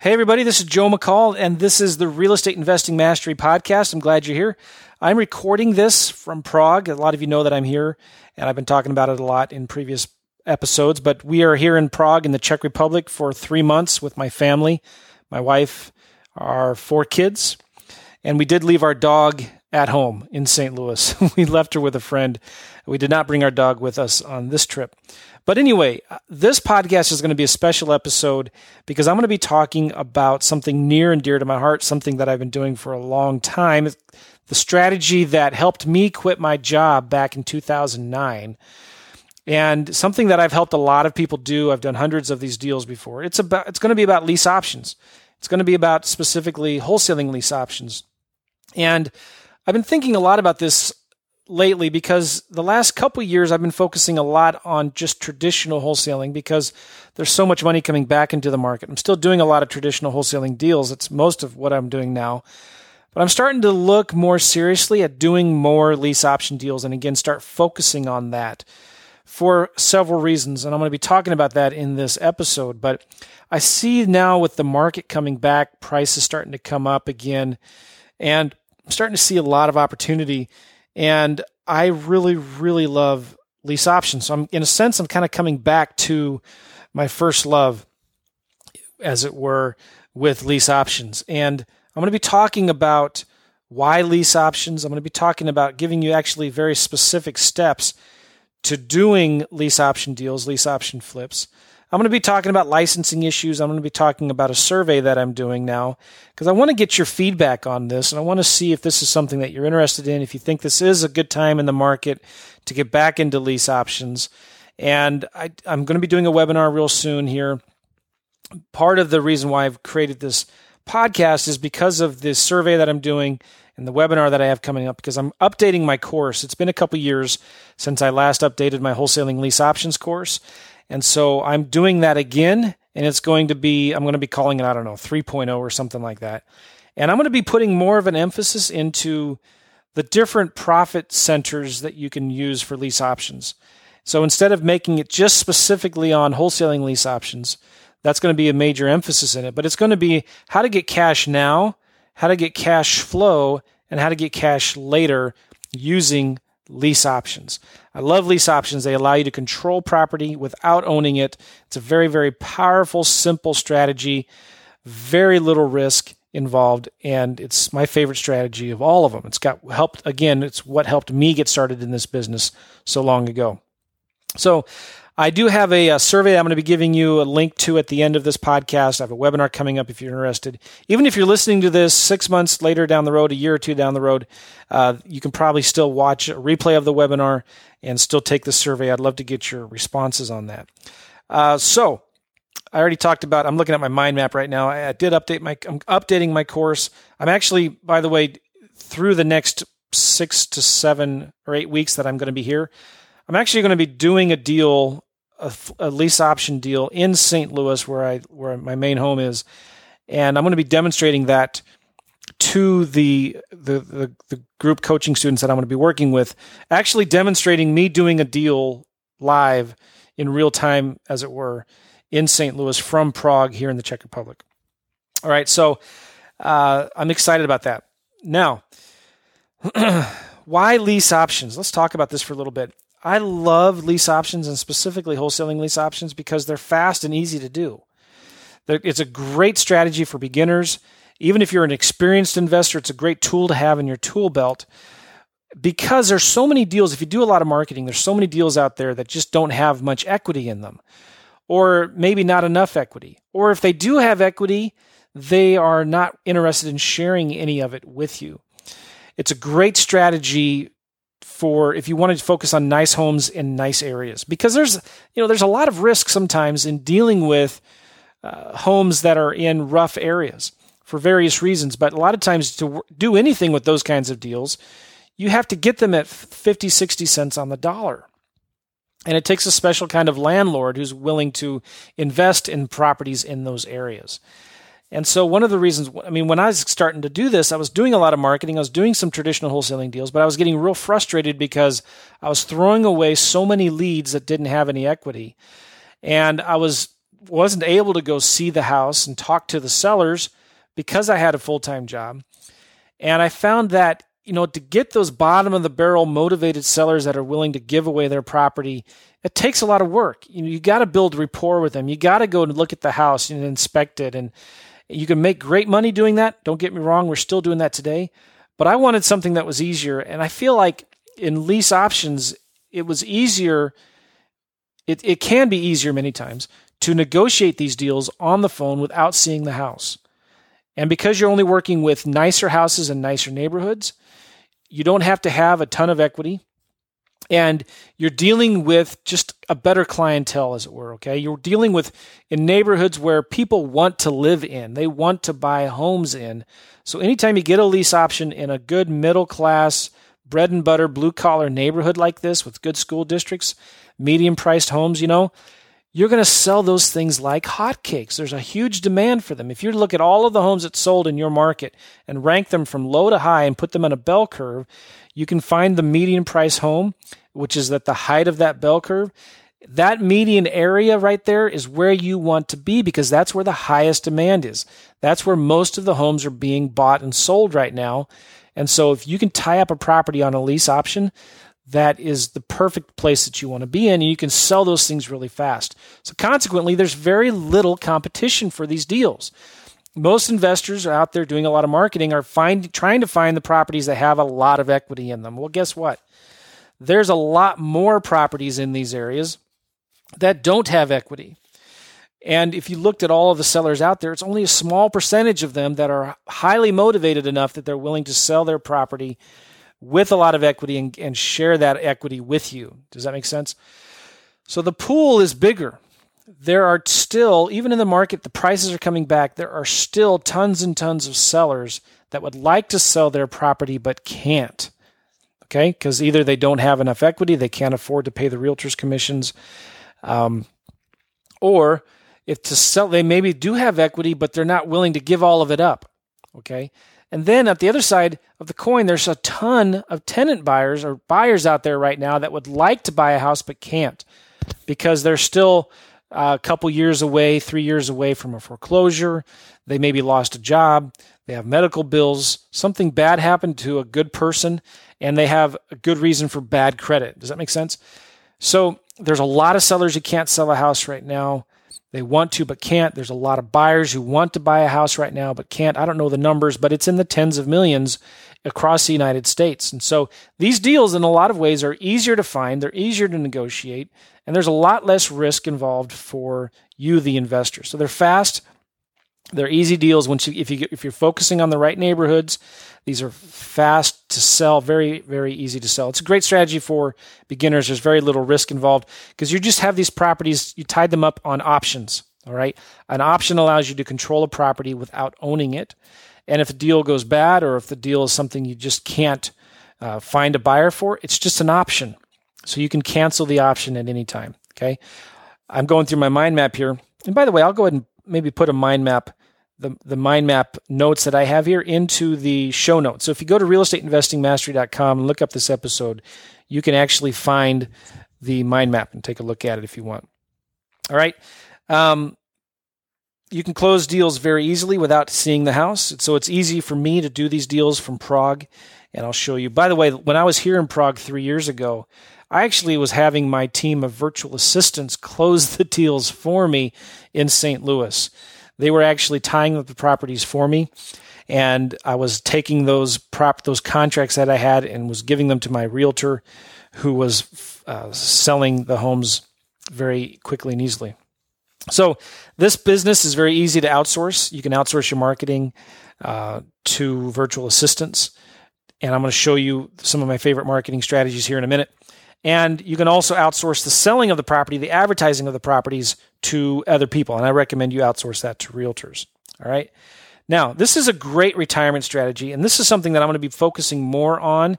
Hey, everybody, this is Joe McCall, and this is the Real Estate Investing Mastery Podcast. I'm glad you're here. I'm recording this from Prague. A lot of you know that I'm here, and I've been talking about it a lot in previous episodes, but we are here in Prague in the Czech Republic for three months with my family, my wife, our four kids, and we did leave our dog at home in St. Louis. we left her with a friend. We did not bring our dog with us on this trip. But anyway, uh, this podcast is going to be a special episode because I'm going to be talking about something near and dear to my heart, something that I've been doing for a long time. The strategy that helped me quit my job back in 2009 and something that I've helped a lot of people do. I've done hundreds of these deals before. It's about it's going to be about lease options. It's going to be about specifically wholesaling lease options. And I've been thinking a lot about this lately because the last couple years I've been focusing a lot on just traditional wholesaling because there's so much money coming back into the market. I'm still doing a lot of traditional wholesaling deals. It's most of what I'm doing now. But I'm starting to look more seriously at doing more lease option deals and again start focusing on that for several reasons. And I'm going to be talking about that in this episode. But I see now with the market coming back, prices starting to come up again. And I'm starting to see a lot of opportunity and I really, really love lease options. So I'm, in a sense, I'm kind of coming back to my first love, as it were, with lease options. And I'm going to be talking about why lease options. I'm going to be talking about giving you actually very specific steps to doing lease option deals, lease option flips. I'm going to be talking about licensing issues. I'm going to be talking about a survey that I'm doing now because I want to get your feedback on this and I want to see if this is something that you're interested in, if you think this is a good time in the market to get back into lease options. And I, am going to be doing a webinar real soon here. Part of the reason why I've created this podcast is because of this survey that I'm doing and the webinar that I have coming up because I'm updating my course. It's been a couple years since I last updated my wholesaling lease options course. And so I'm doing that again, and it's going to be, I'm going to be calling it, I don't know, 3.0 or something like that. And I'm going to be putting more of an emphasis into the different profit centers that you can use for lease options. So instead of making it just specifically on wholesaling lease options, that's going to be a major emphasis in it. But it's going to be how to get cash now, how to get cash flow, and how to get cash later using lease options. I love lease options. They allow you to control property without owning it. It's a very, very powerful, simple strategy, very little risk involved, and it's my favorite strategy of all of them. It's got helped, again, it's what helped me get started in this business so long ago. So, I do have a, a, survey I'm going to be giving you a link to at the end of this podcast. I have a webinar coming up if you're interested. Even if you're listening to this six months later down the road, a year or two down the road, uh, you can probably still watch a replay of the webinar and still take the survey. I'd love to get your responses on that. Uh, so, I already talked about. I'm looking at my mind map right now. I, I did update my. I'm updating my course. I'm actually, by the way, through the next six to seven or eight weeks that I'm going to be here. I'm actually going to be doing a deal a, a lease option deal in St. Louis, where I where my main home is, and I'm going to be demonstrating that to the, the the the, group coaching students that I'm going to be working with, actually demonstrating me doing a deal live in real time, as it were, in St. Louis from Prague here in the Czech Republic. All right, so uh, I'm excited about that. Now, why lease options? Let's talk about this for a little bit. I love lease options and specifically wholesaling lease options because they're fast and easy to do. It's a great strategy for beginners. Even if you're an experienced investor, it's a great tool to have in your tool belt because there's so many deals. If you do a lot of marketing, there's so many deals out there that just don't have much equity in them, or maybe not enough equity. Or if they do have equity, they are not interested in sharing any of it with you. It's a great strategy for if you wanted to focus on nice homes in nice areas because there's you know there's a lot of risk sometimes in dealing with uh, homes that are in rough areas for various reasons but a lot of times to do anything with those kinds of deals you have to get them at 50, 60 cents on the dollar. And it takes a special kind of landlord who's willing to invest in properties in those areas. And so, one of the reasons, I mean, when I was starting to do this, I was doing a lot of marketing. I was doing some traditional wholesaling deals, but I was getting real frustrated because I was throwing away so many leads that didn't have any equity. And I was, wasn't able to go see the house and talk to the sellers because I had a full time job. And I found that, you know, to get those bottom of the barrel motivated sellers that are willing to give away their property, it takes a lot of work. You know, you got to build rapport with them. You got to go and look at the house and inspect it and you can make great money doing that. Don't get me wrong, we're still doing that today. But I wanted something that was easier. And I feel like in lease options, it was easier. It, it can be easier many times to negotiate these deals on the phone without seeing the house. And because you're only working with nicer houses and nicer neighborhoods, you don't have to have a ton of equity and you're dealing with just a better clientele as it were okay you're dealing with in neighborhoods where people want to live in they want to buy homes in so anytime you get a lease option in a good middle class bread and butter blue collar neighborhood like this with good school districts medium priced homes you know you're going to sell those things like hotcakes. There's a huge demand for them. If you look at all of the homes that sold in your market and rank them from low to high and put them on a bell curve, you can find the median price home, which is at the height of that bell curve. That median area right there is where you want to be because that's where the highest demand is. That's where most of the homes are being bought and sold right now. And so if you can tie up a property on a lease option, that is the perfect place that you want to be in, and you can sell those things really fast. So, consequently, there's very little competition for these deals. Most investors are out there doing a lot of marketing are find, trying to find the properties that have a lot of equity in them. Well, guess what? There's a lot more properties in these areas that don't have equity. And if you looked at all of the sellers out there, it's only a small percentage of them that are highly motivated enough that they're willing to sell their property with a lot of equity and, and share that equity with you. Does that make sense? So the pool is bigger. There are still, even in the market, the prices are coming back. There are still tons and tons of sellers that would like to sell their property but can't. Okay, because either they don't have enough equity, they can't afford to pay the realtors' commissions, um, or if to sell, they maybe do have equity, but they're not willing to give all of it up. Okay, and then at the other side of the coin, there's a ton of tenant buyers or buyers out there right now that would like to buy a house but can't because they're still a couple years away, three years away from a foreclosure. They maybe lost a job. They have medical bills. Something bad happened to a good person, and they have a good reason for bad credit. Does that make sense? So there's a lot of sellers who can't sell a house right now. They want to but can't. There's a lot of buyers who want to buy a house right now but can't. I don't know the numbers, but it's in the tens of millions across the United States. And so these deals, in a lot of ways, are easier to find, they're easier to negotiate, and there's a lot less risk involved for you, the investor. So they're fast. They're easy deals once you if you if you're focusing on the right neighborhoods. These are fast to sell, very very easy to sell. It's a great strategy for beginners. There's very little risk involved because you just have these properties. You tied them up on options. All right, an option allows you to control a property without owning it. And if the deal goes bad, or if the deal is something you just can't uh, find a buyer for, it's just an option. So you can cancel the option at any time. Okay, I'm going through my mind map here. And by the way, I'll go ahead and maybe put a mind map the, the mind map notes that I have here into the show notes. So if you go to realestateinvestingmastery.com and look up this episode, you can actually find the mind map and take a look at it if you want. All right. Um, you can close deals very easily without seeing the house. So it's easy for me to do these deals from Prague. And I'll show you. By the way, when I was here in Prague three years ago, I actually was having my team of virtual assistants close the deals for me in St. Louis. They were actually tying up the properties for me, and I was taking those prop those contracts that I had and was giving them to my realtor, who was uh, selling the homes very quickly and easily. So this business is very easy to outsource. You can outsource your marketing uh, to virtual assistants, and I'm going to show you some of my favorite marketing strategies here in a minute. And you can also outsource the selling of the property, the advertising of the properties to other people. And I recommend you outsource that to realtors. All right. Now, this is a great retirement strategy. And this is something that I'm going to be focusing more on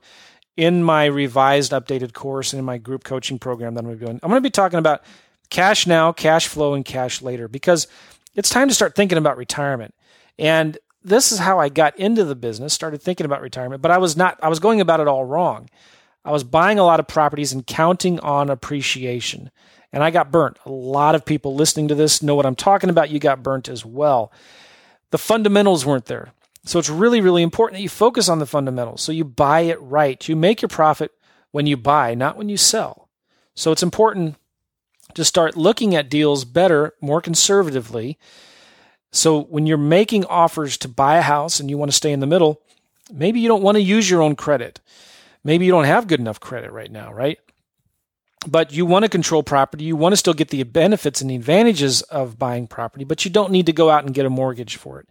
in my revised, updated course and in my group coaching program that I'm going to be doing. I'm going to be talking about cash now, cash flow, and cash later because it's time to start thinking about retirement. And this is how I got into the business, started thinking about retirement, but I was not, I was going about it all wrong. I was buying a lot of properties and counting on appreciation. And I got burnt. A lot of people listening to this know what I'm talking about. You got burnt as well. The fundamentals weren't there. So it's really, really important that you focus on the fundamentals. So you buy it right. You make your profit when you buy, not when you sell. So it's important to start looking at deals better, more conservatively. So when you're making offers to buy a house and you want to stay in the middle, maybe you don't want to use your own credit. Maybe you don't have good enough credit right now, right? But you want to control property. You want to still get the benefits and the advantages of buying property, but you don't need to go out and get a mortgage for it.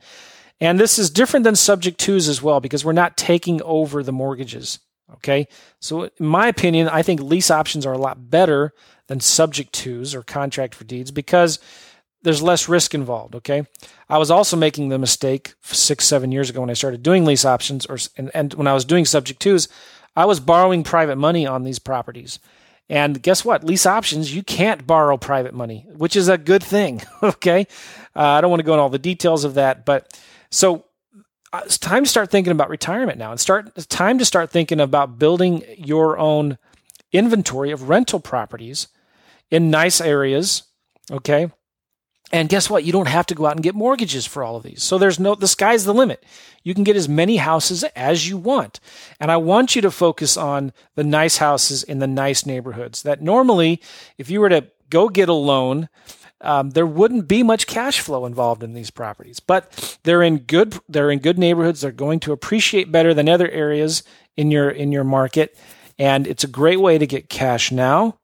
And this is different than subject twos as well because we're not taking over the mortgages. Okay. So, in my opinion, I think lease options are a lot better than subject twos or contract for deeds because there's less risk involved. Okay. I was also making the mistake six, seven years ago when I started doing lease options or, and, and when I was doing subject twos, I was borrowing private money on these properties. And guess what? Lease options, you can't borrow private money, which is a good thing. okay. Uh, I don't want to go into all the details of that, but so uh, it's time to start thinking about retirement now and start it's time to start thinking about building your own inventory of rental properties in nice areas okay and guess what you don't have to go out and get mortgages for all of these so there's no the sky's the limit you can get as many houses as you want and i want you to focus on the nice houses in the nice neighborhoods that normally if you were to go get a loan um, there wouldn't be much cash flow involved in these properties. But they're in good they're in good neighborhoods. They're going to appreciate better than other areas in your in your market, and it's a great way to get cash now.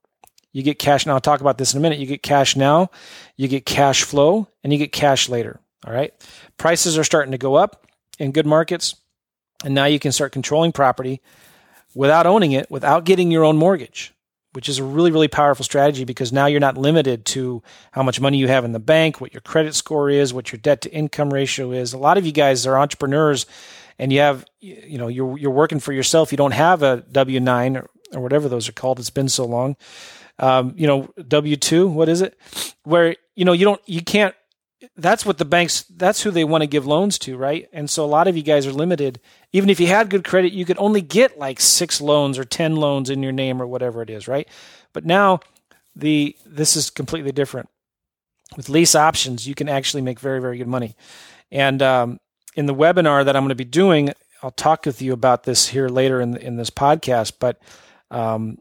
You get cash now. I'll talk about this in a minute. You get cash now, you get cash flow, and you get cash later. All right. Prices are starting to go up in good markets, and now you can start controlling property without owning it, without getting your own mortgage which is a really, really powerful strategy because now you're not limited to how much money you have in the bank, what your credit score is, what your debt to income ratio is. A lot of you guys are entrepreneurs and you have, you know, you're, you're working for yourself. You don't have a W 9 or, or whatever those are called. It's been so long. Um, you know, W 2, what is it? Where, you know, you don't, you can't that's what the banks that's who they want to give loans to right? And so a lot of you guys are limited. Even if you had good credit you could only get like six loans or 10 loans in your name or whatever it is right? But now the this is completely different. With lease options you can actually make very very good money. And um, in the webinar that i'm going to be doing i'll talk with you about this here later in, in this podcast but um,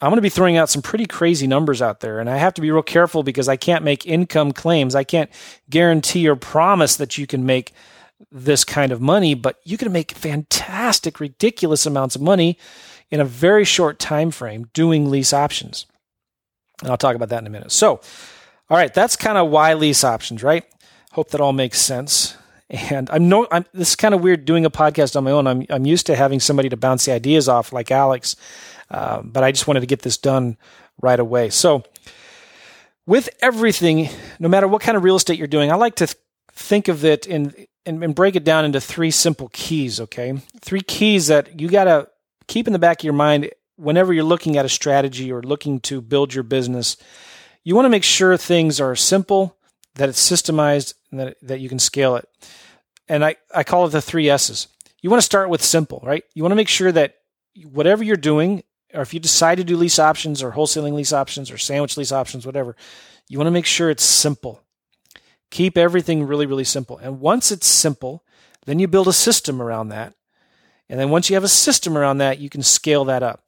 I'm going to be throwing out some pretty crazy numbers out there, and I have to be real careful because I can't make income claims. I can't guarantee or promise that you can make this kind of money, but you can make fantastic, ridiculous amounts of money in a very short time frame doing lease options. And I'll talk about that in a minute. So, all right, that's kind of why lease options, right? Hope that all makes sense. And I'm no, I'm, this is kind of weird doing a podcast on my own. I'm, I'm used to having somebody to bounce the ideas off, like Alex. Uh, but I just wanted to get this done right away. So, with everything, no matter what kind of real estate you're doing, I like to th- think of it in, and, and break it down into three simple keys. Okay, three keys that you got to keep in the back of your mind whenever you're looking at a strategy or looking to build your business. You want to make sure things are simple, that it's systemized, and that, that you can scale it. And I, I call it the three S's. You want to start with simple, right? You want to make sure that whatever you're doing or if you decide to do lease options or wholesaling lease options or sandwich lease options, whatever, you want to make sure it's simple. Keep everything really, really simple. And once it's simple, then you build a system around that. And then once you have a system around that, you can scale that up.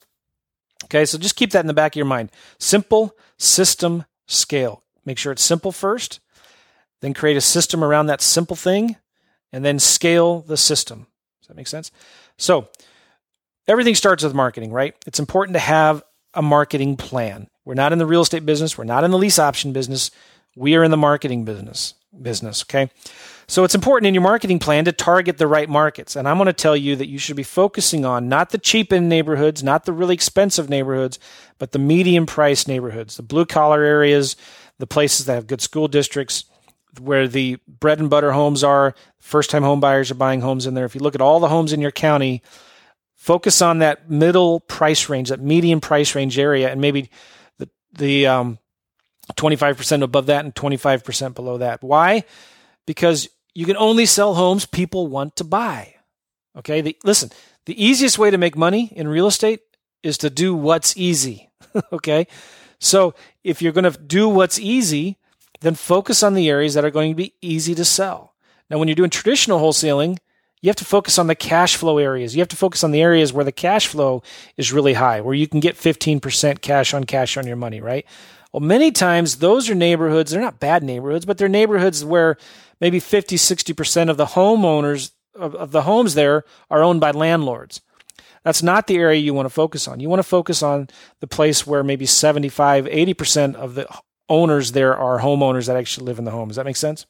Okay, so just keep that in the back of your mind. Simple, system, scale. Make sure it's simple first, then create a system around that simple thing, and then scale the system. Does that make sense? So, everything starts with marketing, right? It's important to have a marketing plan. We're not in the real estate business, we're not in the lease option business. We are in the marketing business. Business, okay? So it's important in your marketing plan to target the right markets. And I'm going to tell you that you should be focusing on not the cheap end neighborhoods, not the really expensive neighborhoods, but the medium price neighborhoods, the blue collar areas, the places that have good school districts, where the bread and butter homes are. First time home buyers are buying homes in there. If you look at all the homes in your county, Focus on that middle price range, that median price range area, and maybe the the um, 25% above that and 25% below that. Why? Because you can only sell homes people want to buy. Okay. The, listen, the easiest way to make money in real estate is to do what's easy. okay. So if you're going to do what's easy, then focus on the areas that are going to be easy to sell. Now, when you're doing traditional wholesaling, you have to focus on the cash flow areas. You have to focus on the areas where the cash flow is really high, where you can get 15% cash on cash on your money, right? Well, many times those are neighborhoods, they're not bad neighborhoods, but they're neighborhoods where maybe 50, 60% of the homeowners of, of the homes there are owned by landlords. That's not the area you want to focus on. You want to focus on the place where maybe 75, 80% of the owners there are homeowners that actually live in the home. Does that make sense?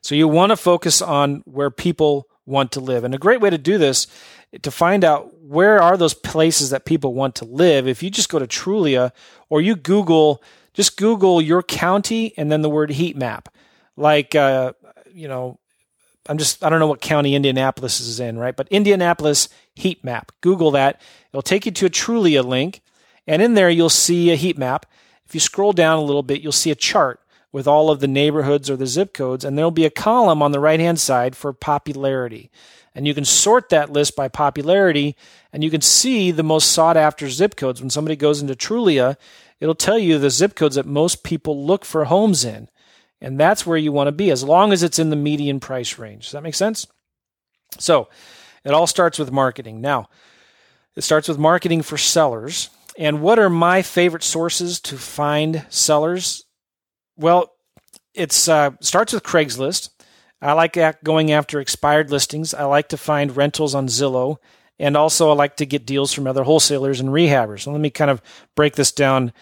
So you want to focus on where people want to live. And a great way to do this to find out where are those places that people want to live. If you just go to Trulia or you Google, just Google your county and then the word heat map. Like, uh, you know, I'm just, I don't know what county Indianapolis is in, right? But Indianapolis heat map. Google that. It'll take you to a Trulia link. And in there, you'll see a heat map. If you scroll down a little bit, you'll see a chart with all of the neighborhoods or the zip codes, and there'll be a column on the right hand side for popularity. And you can sort that list by popularity, and you can see the most sought after zip codes. When somebody goes into Trulia, it'll tell you the zip codes that most people look for homes in. And that's where you want to be, as long as it's in the median price range. Does that make sense? So it all starts with marketing. Now, it starts with marketing for sellers. And what are my favorite sources to find sellers? Well, it uh, starts with Craigslist. I like going after expired listings. I like to find rentals on Zillow. And also, I like to get deals from other wholesalers and rehabbers. So let me kind of break this down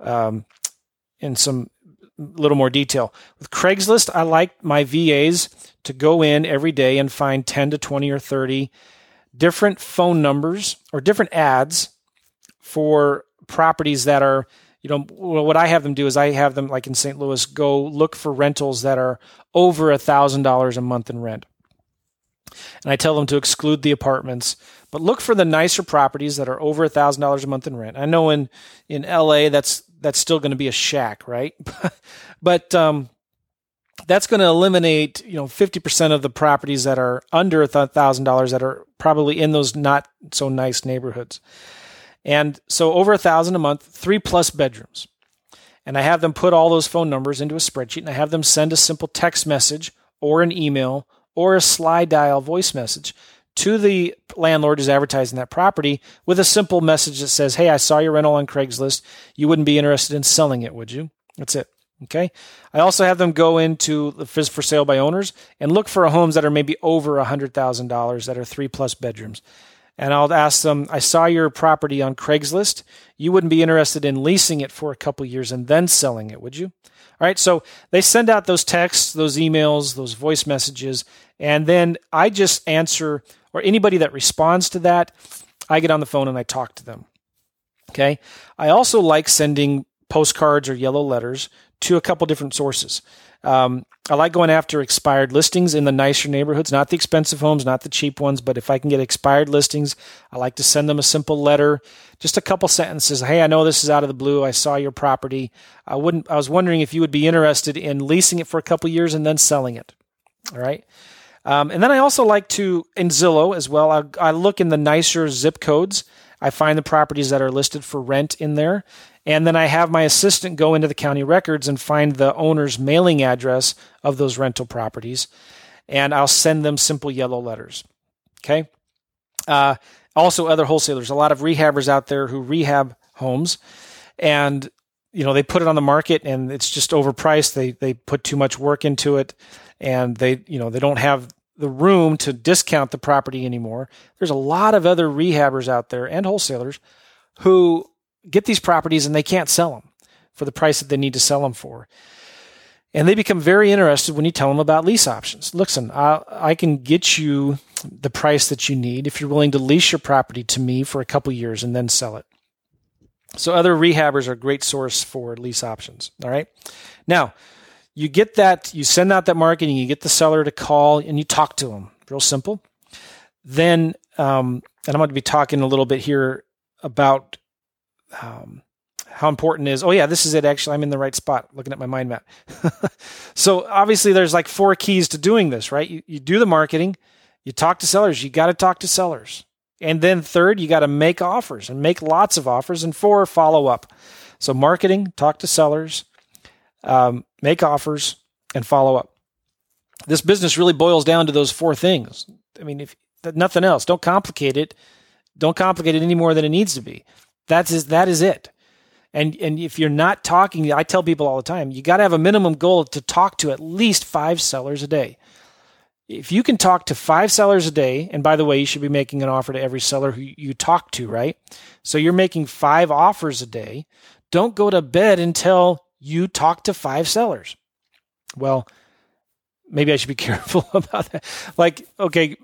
um, in some little more detail. With Craigslist, I like my VAs to go in every day and find 10 to 20 or 30 different phone numbers or different ads for properties that are you know, what I have them do is I have them, like in St. Louis, go look for rentals that are over a thousand dollars a month in rent. And I tell them to exclude the apartments, but look for the nicer properties that are over a thousand dollars a month in rent. I know in in LA that's that's still going to be a shack, right? but um, that's going to eliminate you know fifty percent of the properties that are under a thousand dollars that are probably in those not so nice neighborhoods. And so over a thousand a month, three plus bedrooms. And I have them put all those phone numbers into a spreadsheet and I have them send a simple text message or an email or a Slydial voice message to the landlord who's advertising that property with a simple message that says, Hey, I saw your rental on Craigslist. You wouldn't be interested in selling it, would you? That's it. Okay. I also have them go into the for sale by owners and look for homes that are maybe over $100,000 that are three plus bedrooms and I'll ask them, I saw your property on Craigslist. You wouldn't be interested in leasing it for a couple years and then selling it, would you? All right, so they send out those texts, those emails, those voice messages, and then I just answer, or anybody that responds to that, I get on the phone and I talk to them. Okay. I also like sending postcards or yellow letters to a couple different sources. Um, I like going after expired listings in the nicer neighborhoods, not the expensive homes, not the cheap ones, but if I can get expired listings, I like to send them a simple letter, just a couple sentences. Hey, I know this is out of the blue. I saw your property. I wouldn't. I was wondering if you would be interested in leasing it for a couple years and then selling it. All right. Um, and then I also like to in Zillow as well. I, I look in the nicer zip codes. I find the properties that are listed for rent in there. And then I have my assistant go into the county records and find the owner's mailing address of those rental properties. And I'll send them simple yellow letters. Okay. Uh, also, other wholesalers, a lot of rehabbers out there who rehab homes and you know they put it on the market and it's just overpriced they they put too much work into it and they you know they don't have the room to discount the property anymore there's a lot of other rehabbers out there and wholesalers who get these properties and they can't sell them for the price that they need to sell them for. And they become very interested when you tell them about lease options. Listen, I, I can get you the price that you need if you're willing to lease your property to me for a couple years and then sell it. So other rehabbers are a great source for lease options. All right. Now, you get that, you send out that marketing, you get the seller to call and you talk to them. Real simple. Then um, and I'm going to be talking a little bit here about um, how important is. Oh yeah, this is it. Actually, I'm in the right spot. Looking at my mind map. so obviously, there's like four keys to doing this, right? You you do the marketing, you talk to sellers. You got to talk to sellers, and then third, you got to make offers and make lots of offers, and four, follow up. So marketing, talk to sellers, um, make offers, and follow up. This business really boils down to those four things. I mean, if nothing else, don't complicate it. Don't complicate it any more than it needs to be. That's is, that is it. And and if you're not talking, I tell people all the time, you got to have a minimum goal to talk to at least five sellers a day. If you can talk to five sellers a day, and by the way, you should be making an offer to every seller who you talk to, right? So you're making five offers a day. Don't go to bed until you talk to five sellers. Well, maybe I should be careful about that. Like, okay,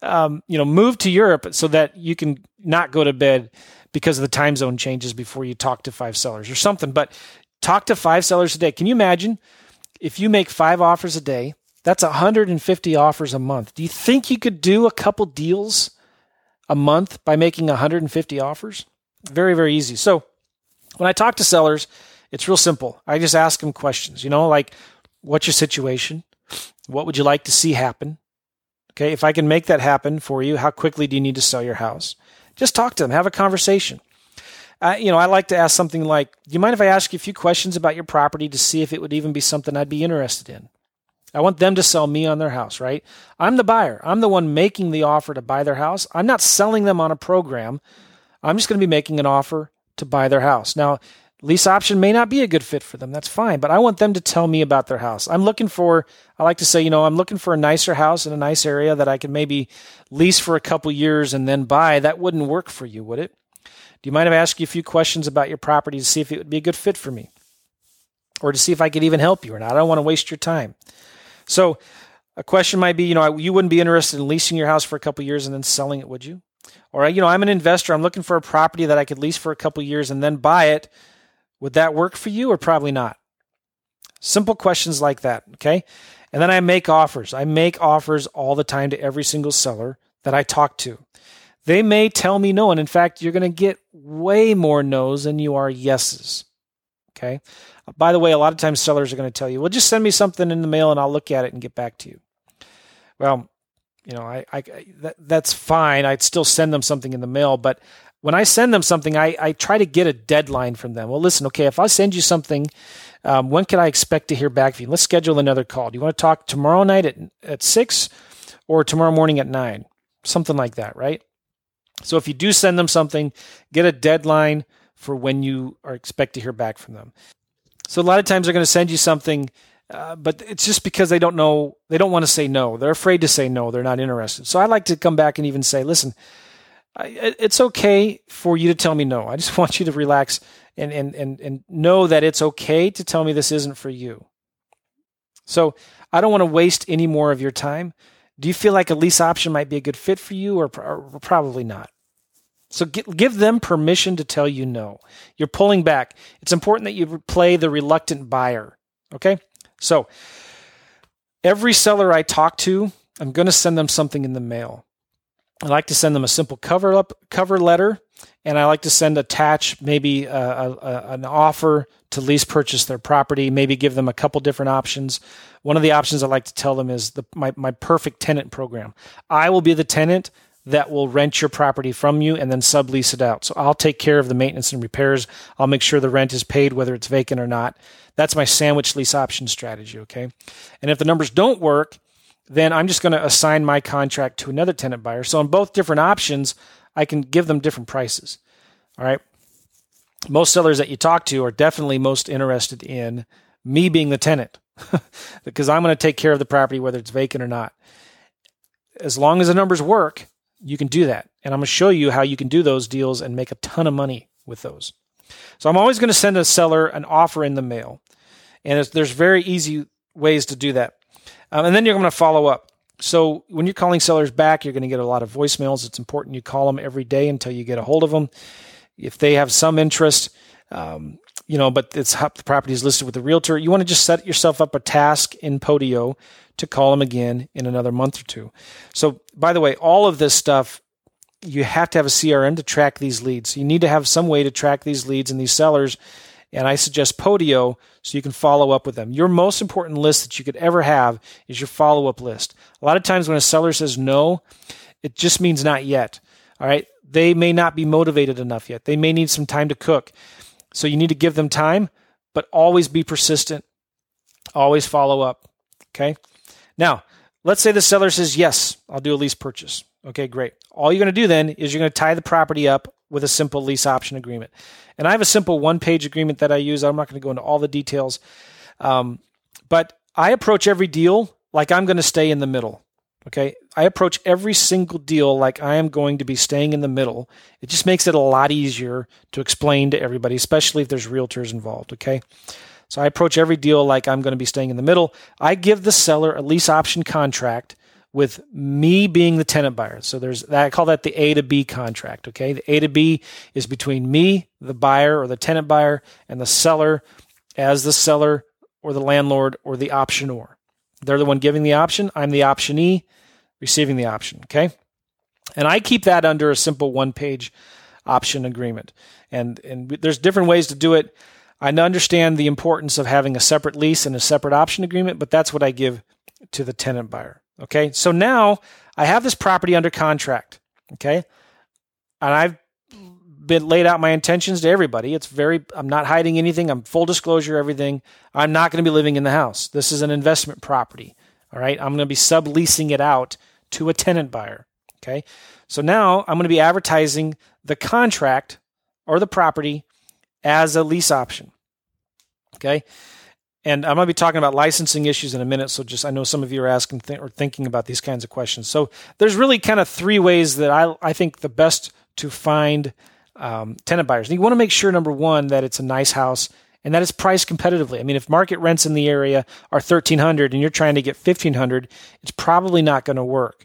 um, you know, move to Europe so that you can not go to bed because of the time zone changes before you talk to five sellers or something. But talk to five sellers a day. Can you imagine if you make five offers a day? That's 150 offers a month. Do you think you could do a couple deals a month by making 150 offers? Very, very easy. So when I talk to sellers, it's real simple. I just ask them questions, you know, like, what's your situation? What would you like to see happen? Okay, if I can make that happen for you, how quickly do you need to sell your house? Just talk to them, have a conversation. You know, I like to ask something like, "Do you mind if I ask you a few questions about your property to see if it would even be something I'd be interested in?" I want them to sell me on their house, right? I'm the buyer. I'm the one making the offer to buy their house. I'm not selling them on a program. I'm just going to be making an offer to buy their house. Now, lease option may not be a good fit for them. That's fine. But I want them to tell me about their house. I'm looking for, I like to say, you know, I'm looking for a nicer house in a nice area that I can maybe lease for a couple years and then buy. That wouldn't work for you, would it? Do you mind if I ask you a few questions about your property to see if it would be a good fit for me? Or to see if I could even help you or not? I don't want to waste your time. So, a question might be, you know, you wouldn't be interested in leasing your house for a couple years and then selling it, would you? Or, you know, I'm an investor. I'm looking for a property that I could lease for a couple years and then buy it would that work for you or probably not? Simple questions like that. Okay. And then I make offers. I make offers all the time to every single seller that I talk to. They may tell me no. And in fact, you're going to get way more no's than you are yeses. Okay. By the way, a lot of times sellers are going to tell you, well, just send me something in the mail and I'll look at it and get back to you. Well, you know, I, I that, that's fine. I'd still send them something in the mail, but when I send them something, I, I try to get a deadline from them. Well, listen, okay, if I send you something, um, when can I expect to hear back from you? Let's schedule another call. Do you want to talk tomorrow night at, at six or tomorrow morning at nine? Something like that, right? So if you do send them something, get a deadline for when you are expect to hear back from them. So a lot of times they're going to send you something, uh, but it's just because they don't know, they don't want to say no. They're afraid to say no. They're not interested. So I like to come back and even say, listen, it's okay for you to tell me no. I just want you to relax and, and, and, and know that it's okay to tell me this isn't for you. So I don't want to waste any more of your time. Do you feel like a lease option might be a good fit for you or, or probably not? So give them permission to tell you no. You're pulling back. It's important that you play the reluctant buyer. Okay? So every seller I talk to, I'm going to send them something in the mail. I like to send them a simple cover up cover letter, and I like to send attach maybe a, a, an offer to lease purchase their property. Maybe give them a couple different options. One of the options I like to tell them is the, my my perfect tenant program. I will be the tenant that will rent your property from you and then sublease it out. So I'll take care of the maintenance and repairs. I'll make sure the rent is paid whether it's vacant or not. That's my sandwich lease option strategy. Okay, and if the numbers don't work then I'm just going to assign my contract to another tenant buyer. So on both different options, I can give them different prices. All right. Most sellers that you talk to are definitely most interested in me being the tenant because I'm going to take care of the property whether it's vacant or not. As long as the numbers work, you can do that. And I'm going to show you how you can do those deals and make a ton of money with those. So I'm always going to send a seller an offer in the mail. And there's very easy ways to do that. Um, and then you're going to follow up. So when you're calling sellers back, you're going to get a lot of voicemails. It's important you call them every day until you get a hold of them. If they have some interest, um, you know, but it's the property is listed with the realtor, you want to just set yourself up a task in Podio to call them again in another month or two. So, by the way, all of this stuff you have to have a CRM to track these leads. You need to have some way to track these leads and these sellers. And I suggest Podio so you can follow up with them. Your most important list that you could ever have is your follow up list. A lot of times when a seller says no, it just means not yet. All right. They may not be motivated enough yet. They may need some time to cook. So you need to give them time, but always be persistent. Always follow up. Okay. Now, let's say the seller says, Yes, I'll do a lease purchase. Okay, great. All you're going to do then is you're going to tie the property up with a simple lease option agreement. And I have a simple one page agreement that I use. I'm not going to go into all the details. Um, but I approach every deal like I'm going to stay in the middle. Okay. I approach every single deal like I am going to be staying in the middle. It just makes it a lot easier to explain to everybody, especially if there's realtors involved. Okay. So I approach every deal like I'm going to be staying in the middle. I give the seller a lease option contract with me being the tenant buyer. So there's that I call that the A to B contract. Okay. The A to B is between me, the buyer or the tenant buyer, and the seller as the seller or the landlord or the optionor. They're the one giving the option. I'm the optionee receiving the option. Okay. And I keep that under a simple one page option agreement. And, and there's different ways to do it. I understand the importance of having a separate lease and a separate option agreement, but that's what I give to the tenant buyer. Okay. So now I have this property under contract. Okay. And I've been laid out my intentions to everybody. It's very, I'm not hiding anything. I'm full disclosure, everything. I'm not going to be living in the house. This is an investment property. All right. I'm going to be subleasing it out to a tenant buyer. Okay. So now I'm going to be advertising the contract or the property as a lease option. Okay. And I'm going to be talking about licensing issues in a minute. So just, I know some of you are asking th- or thinking about these kinds of questions. So there's really kind of three ways that I, I think the best to find um, tenant buyers. And you want to make sure, number one, that it's a nice house and that it's priced competitively. I mean, if market rents in the area are 1300 and you're trying to get 1500, it's probably not going to work.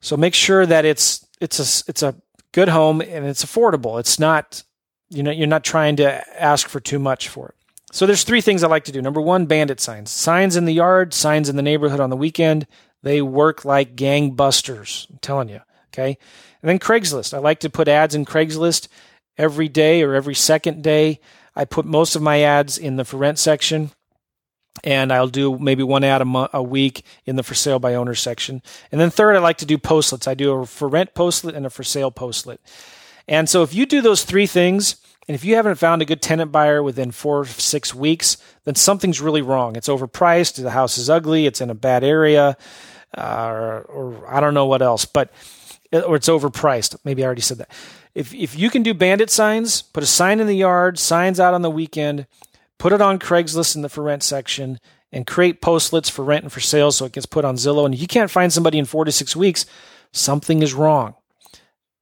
So make sure that it's, it's a, it's a good home and it's affordable. It's not, you know, you're not trying to ask for too much for it. So there's three things I like to do. Number one, bandit signs. Signs in the yard, signs in the neighborhood on the weekend. They work like gangbusters. I'm telling you. Okay. And then Craigslist. I like to put ads in Craigslist every day or every second day. I put most of my ads in the for rent section and I'll do maybe one ad a, mo- a week in the for sale by owner section. And then third, I like to do postlets. I do a for rent postlet and a for sale postlet. And so if you do those three things, and if you haven't found a good tenant buyer within four, or six weeks, then something's really wrong. It's overpriced. The house is ugly. It's in a bad area, uh, or, or I don't know what else, but or it's overpriced. Maybe I already said that. If if you can do bandit signs, put a sign in the yard, signs out on the weekend, put it on Craigslist in the for rent section, and create postlets for rent and for sale so it gets put on Zillow. And you can't find somebody in four to six weeks, something is wrong.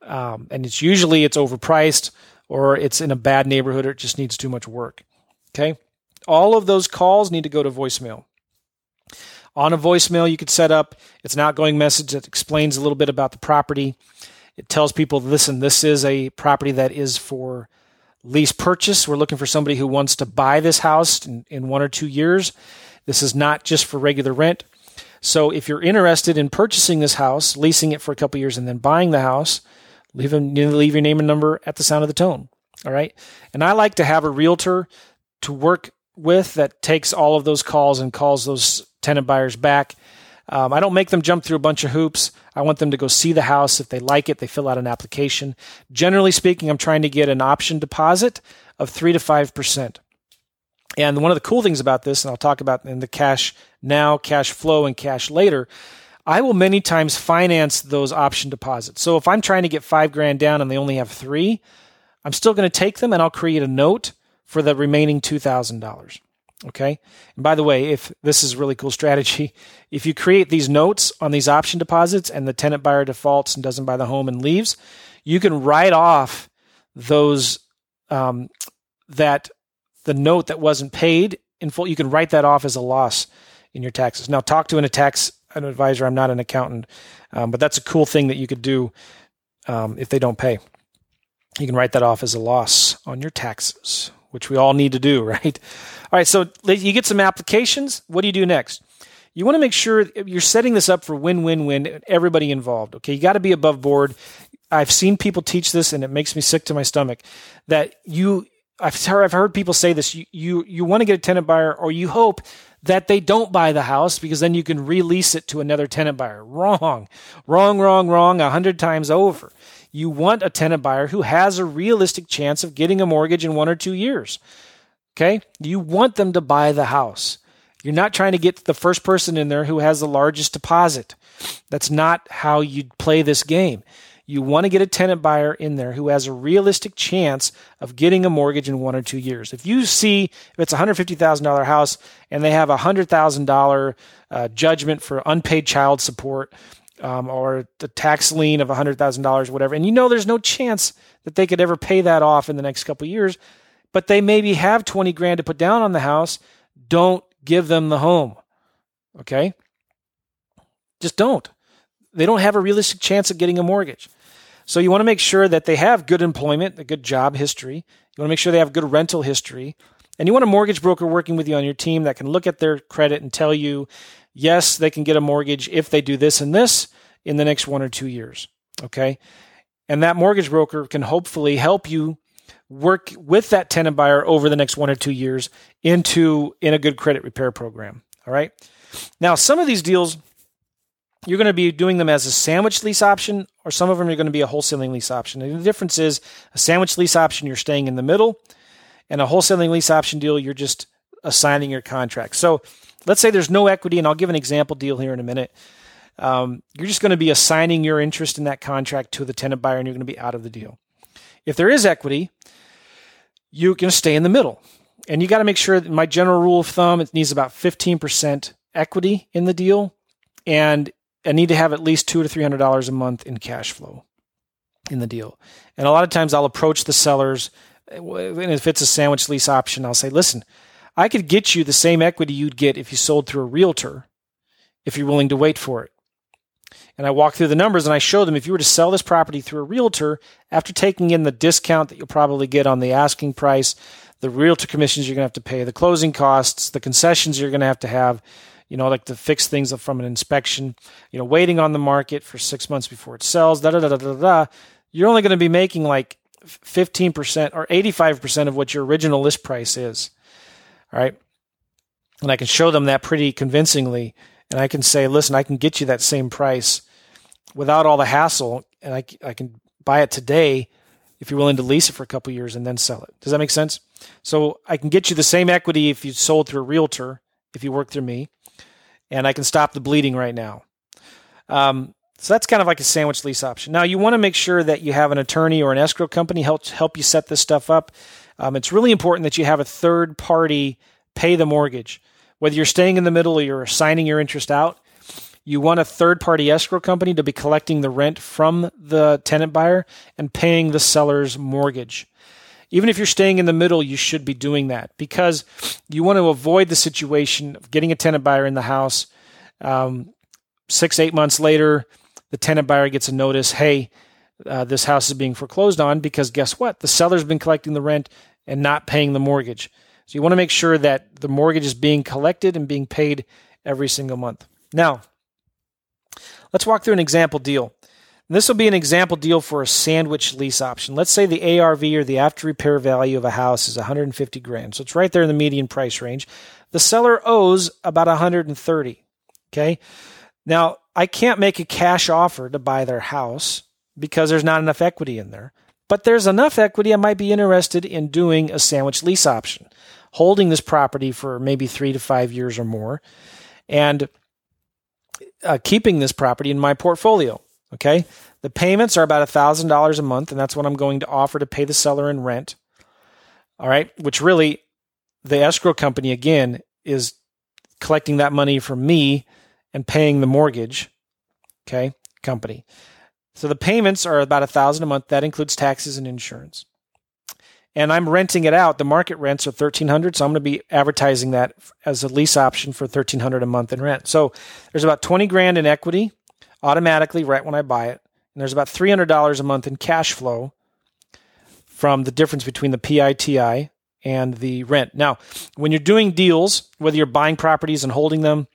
Um, and it's usually it's overpriced or it's in a bad neighborhood or it just needs too much work. Okay. All of those calls need to go to voicemail. On a voicemail, you could set up it's an outgoing message that explains a little bit about the property. It tells people, listen, this is a property that is for lease purchase. We're looking for somebody who wants to buy this house in, in one or two years. This is not just for regular rent. So if you're interested in purchasing this house, leasing it for a couple years, and then buying the house, Leave them, leave your name and number at the sound of the tone. All right. And I like to have a realtor to work with that takes all of those calls and calls those tenant buyers back. Um, I don't make them jump through a bunch of hoops. I want them to go see the house. If they like it, they fill out an application. Generally speaking, I'm trying to get an option deposit of three to five percent. And one of the cool things about this, and I'll talk about in the cash now, cash flow, and cash later, I will many times finance those option deposits. So if I'm trying to get five grand down and they only have three, I'm still going to take them and I'll create a note for the remaining $2,000. Okay. And by the way, if this is really cool strategy, if you create these notes on these option deposits and the tenant buyer defaults and doesn't buy the home and leaves, you can write off those, um, that the note that wasn't paid in full, you can write that off as a loss in your taxes. Now talk to an tax an advisor. I'm not an accountant, um, but that's a cool thing that you could do um, if they don't pay. You can write that off as a loss on your taxes, which we all need to do, right? All right, so you get some applications. What do you do next? You want to make sure you're setting this up for win win win, everybody involved. Okay, you got to be above board. I've seen people teach this and it makes me sick to my stomach that you I've heard, I've heard people say this you you, you want to get a tenant buyer or you hope that they don't buy the house because then you can release it to another tenant buyer. Wrong. Wrong, wrong, wrong a hundred times over. You want a tenant buyer who has a realistic chance of getting a mortgage in one or two years. Okay? You want them to buy the house. You're not trying to get the first person in there who has the largest deposit. That's not how you play this game. You want to get a tenant buyer in there who has a realistic chance of getting a mortgage in one or two years. If you see if it's a $150,000 house and they have a $100,000 uh, judgment for unpaid child support um, or the tax lien of a $100,000, whatever, and you know there's no chance that they could ever pay that off in the next couple years, but they maybe have 20 grand to put down on the house, don't give them the home. Okay? Just don't. They don't have a realistic chance of getting a mortgage. So you want to make sure that they have good employment, a good job history. You want to make sure they have good rental history. And you want a mortgage broker working with you on your team that can look at their credit and tell you, yes, they can get a mortgage if they do this and this in the next one or two years. Okay. And that mortgage broker can hopefully help you work with that tenant buyer over the next one or two years into in a good credit repair program. All right. Now, some of these deals you're going to be doing them as a sandwich lease option, or some of them are going to be a wholesaling lease option. And the difference is a sandwich lease option, you're staying in the middle, and a wholesaling lease option deal, you're just assigning your contract. So let's say there's no equity, and I'll give an example deal here in a minute. Um, you're just going to be assigning your interest in that contract to the tenant buyer, and you're going to be out of the deal. If there is equity, you can stay in the middle. And you got to make sure that my general rule of thumb, it needs about 15% equity in the deal. And I need to have at least two to three hundred dollars a month in cash flow in the deal. And a lot of times I'll approach the sellers, eh, and if it's a sandwich lease option, I'll say, "Listen, I could get you the same equity you'd get if you sold through a realtor, if you're willing to wait for it." And I walk through the numbers and I show them if you were to sell this property through a realtor, after taking in the discount that you'll probably get on the asking price, the realtor commissions you're going to have to pay, the closing costs, the concessions you're going to have to have, you know, like to fix things from an inspection, you know, waiting on the market for six months before it sells, da da da da da da. You're only going to be making like 15% or 85% of what your original list price is. All right. And I can show them that pretty convincingly. And I can say, listen, I can get you that same price without all the hassle. And I, I can buy it today if you're willing to lease it for a couple years and then sell it. Does that make sense? So I can get you the same equity if you sold through a realtor, if you work through me and I can stop the bleeding right now. Um, so that's kind of like a sandwich lease option. Now you want to make sure that you have an attorney or an escrow company help help you set this stuff up. Um, it's really important that you have a third party pay the mortgage, whether you're staying in the middle or you're signing your interest out. You want a third party escrow company to be collecting the rent from the tenant buyer and paying the seller's mortgage. Even if you're staying in the middle, you should be doing that because you want to avoid the situation of getting a tenant buyer in the house. Um, six, eight months later, the tenant buyer gets a notice hey, uh, this house is being foreclosed on because guess what? The seller's been collecting the rent and not paying the mortgage. So you want to make sure that the mortgage is being collected and being paid every single month. Now, let's walk through an example deal. This will be an example deal for a sandwich lease option. Let's say the ARV or the after repair value of a house is 150 grand. So it's right there in the median price range. The seller owes about 130. Okay. Now, I can't make a cash offer to buy their house because there's not enough equity in there. But there's enough equity I might be interested in doing a sandwich lease option, holding this property for maybe three to five years or more, and uh, keeping this property in my portfolio. Okay. The payments are about $1,000 a month, and that's what I'm going to offer to pay the seller in rent. All right. Which really, the escrow company, again, is collecting that money from me and paying the mortgage. Okay. Company. So the payments are about a thousand a month. That includes taxes and insurance. And I'm renting it out. The market rents are thirteen hundred, so I'm going to be advertising that as a lease option for thirteen hundred a month in rent. So there's about twenty grand in equity automatically right when I buy it. And there's about $300 a month in cash flow from the difference between the PITI and the rent. Now, when you're doing deals, whether you're buying properties and holding them,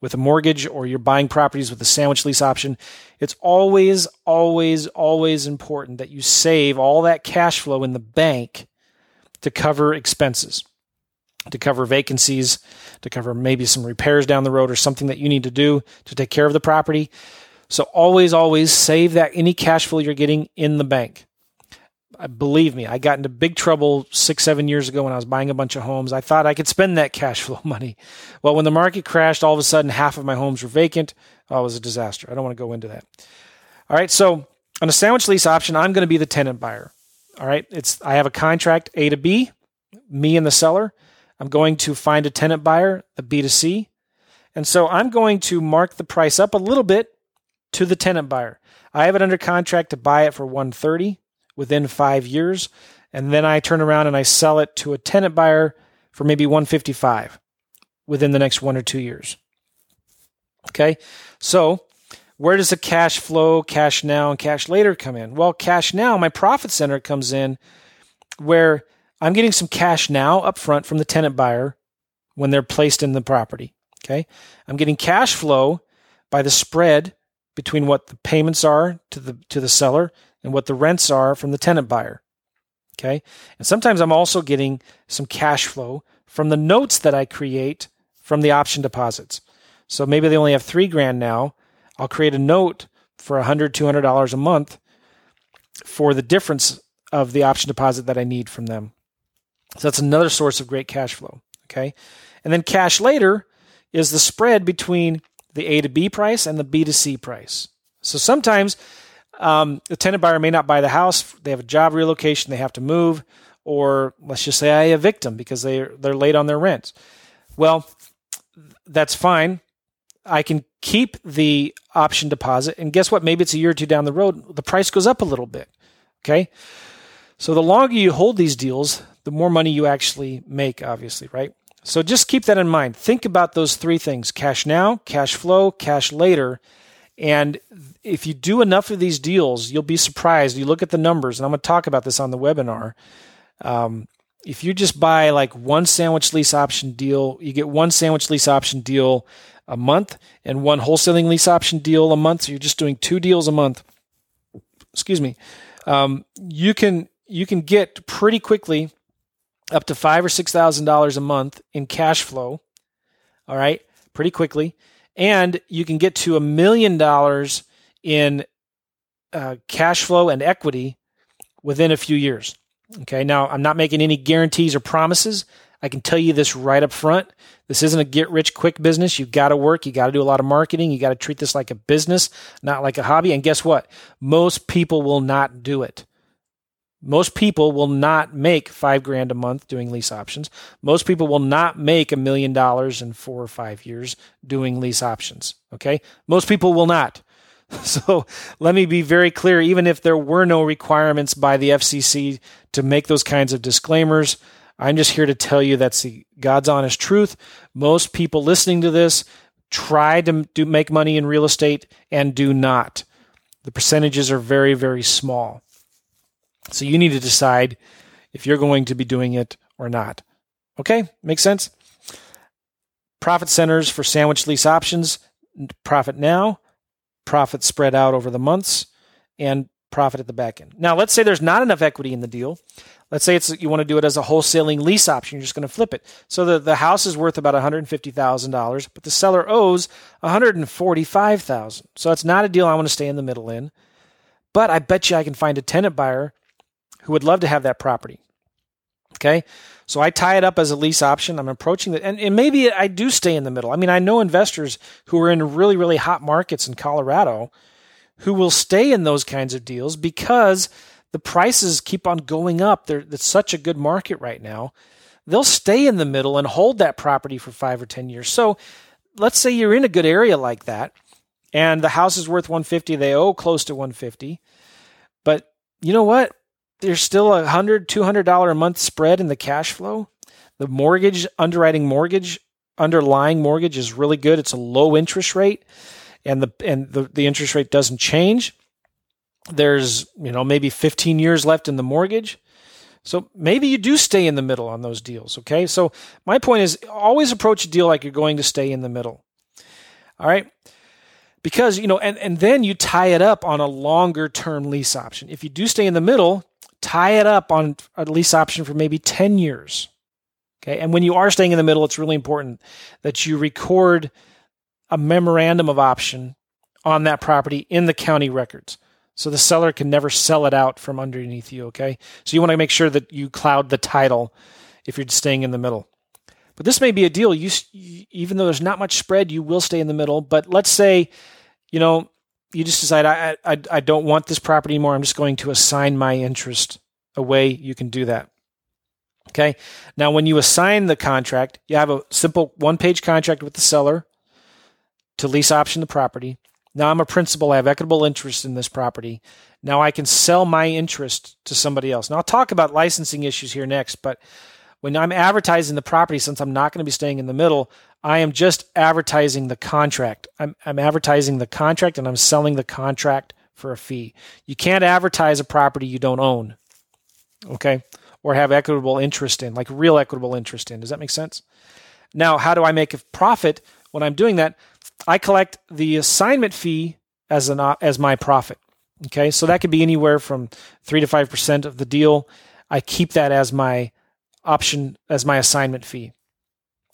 with a mortgage or you're buying properties with a sandwich lease option, it's always, always, always important that you save all that cash flow in the bank to cover expenses, to cover vacancies, to cover maybe some repairs down the road or something that you need to do to take care of the property. So always, always save that any cash flow you're getting in the bank. Believe me, I got into big trouble six, seven years ago when I was buying a bunch of homes. I thought I could spend that cash flow money. Well, when the market crashed, all of a sudden half of my homes were vacant. Oh, it was a disaster. I don't want to go into that. All right, so on a sandwich lease option, I'm going to be the tenant buyer. All right, it's I have a contract A to B, me and the seller. I'm going to find a tenant buyer, a B to C. And so I'm going to mark the price up a little bit to the tenant buyer. I have it under contract to buy it for 130 within 5 years, and then I turn around and I sell it to a tenant buyer for maybe 155 within the next 1 or 2 years. Okay? So, where does the cash flow, cash now, and cash later come in? Well, cash now, my profit center comes in where I'm getting some cash now up front from the tenant buyer when they're placed in the property. Okay. I'm getting cash flow by the spread between what the payments are to the to the seller and what the rents are from the tenant buyer. Okay. And sometimes I'm also getting some cash flow from the notes that I create from the option deposits. So maybe they only have three grand now. I'll create a note for $100, $200 a month for the difference of the option deposit that I need from them. So that's another source of great cash flow. Okay. And then cash later is the spread between the A to B price and the B to C price. So sometimes um, the tenant buyer may not buy the house. They have a job relocation. They have to move. Or let's just say I evict them because they, they're late on their rent. Well, that's fine. I can keep the option deposit. And guess what? Maybe it's a year or two down the road. The price goes up a little bit. Okay. So the longer you hold these deals, the more money you actually make, obviously, right? So just keep that in mind. Think about those three things cash now, cash flow, cash later. And if you do enough of these deals, you'll be surprised. You look at the numbers, and I'm going to talk about this on the webinar. Um, if you just buy like one sandwich lease option deal, you get one sandwich lease option deal a month and one wholesaling lease option deal a month. So you're just doing two deals a month. Excuse me. Um, you can you can get pretty quickly up to five or six thousand dollars a month in cash flow. All right, pretty quickly, and you can get to a million dollars in uh, cash flow and equity within a few years. Okay, now I'm not making any guarantees or promises. I can tell you this right up front. This isn't a get rich quick business. You've got to work. You got to do a lot of marketing. You got to treat this like a business, not like a hobby. And guess what? Most people will not do it. Most people will not make five grand a month doing lease options. Most people will not make a million dollars in four or five years doing lease options. Okay. Most people will not. So let me be very clear. Even if there were no requirements by the FCC to make those kinds of disclaimers, I'm just here to tell you that's the God's honest truth. Most people listening to this try to do, make money in real estate and do not. The percentages are very, very small. So you need to decide if you're going to be doing it or not. Okay, makes sense? Profit centers for sandwich lease options, profit now, profit spread out over the months, and profit at the back end. Now, let's say there's not enough equity in the deal. Let's say it's you want to do it as a wholesaling lease option. You're just going to flip it. So the, the house is worth about $150,000, but the seller owes 145,000. So it's not a deal I want to stay in the middle in. But I bet you I can find a tenant buyer who would love to have that property. Okay. So I tie it up as a lease option. I'm approaching it. And, and, maybe I do stay in the middle. I mean, I know investors who are in really, really hot markets in Colorado who will stay in those kinds of deals because the prices keep on going up. They're, it's such a good market right now. They'll stay in the middle and hold that property for five or 10 years. So let's say you're in a good area like that and the house is worth 150. They owe close to 150. But you know what? There's still a hundred, two hundred dollar a month spread in the cash flow. The mortgage underwriting mortgage underlying mortgage is really good. It's a low interest rate, and the and the, the interest rate doesn't change. There's you know maybe 15 years left in the mortgage. So maybe you do stay in the middle on those deals. Okay. So my point is always approach a deal like you're going to stay in the middle. All right. Because, you know, and, and then you tie it up on a longer term lease option. If you do stay in the middle, tie it up on a lease option for maybe 10 years. Okay. And when you are staying in the middle, it's really important that you record a memorandum of option on that property in the county records. So the seller can never sell it out from underneath you. Okay. So you want to make sure that you cloud the title if you're staying in the middle. But this may be a deal. You, even though there's not much spread, you will stay in the middle. But let's say, you know, you just decide I, I, I don't want this property anymore. I'm just going to assign my interest away. You can do that. Okay. Now, when you assign the contract, you have a simple one page contract with the seller to lease option the property. Now I'm a principal. I have equitable interest in this property. Now I can sell my interest to somebody else. Now I'll talk about licensing issues here next, but when I'm advertising the property, since I'm not going to be staying in the middle, I am just advertising the contract. I'm, I'm advertising the contract and I'm selling the contract for a fee. You can't advertise a property you don't own, okay, or have equitable interest in, like real equitable interest in. Does that make sense? Now, how do I make a profit when I'm doing that? I collect the assignment fee as an as my profit. Okay, so that could be anywhere from three to five percent of the deal. I keep that as my option as my assignment fee.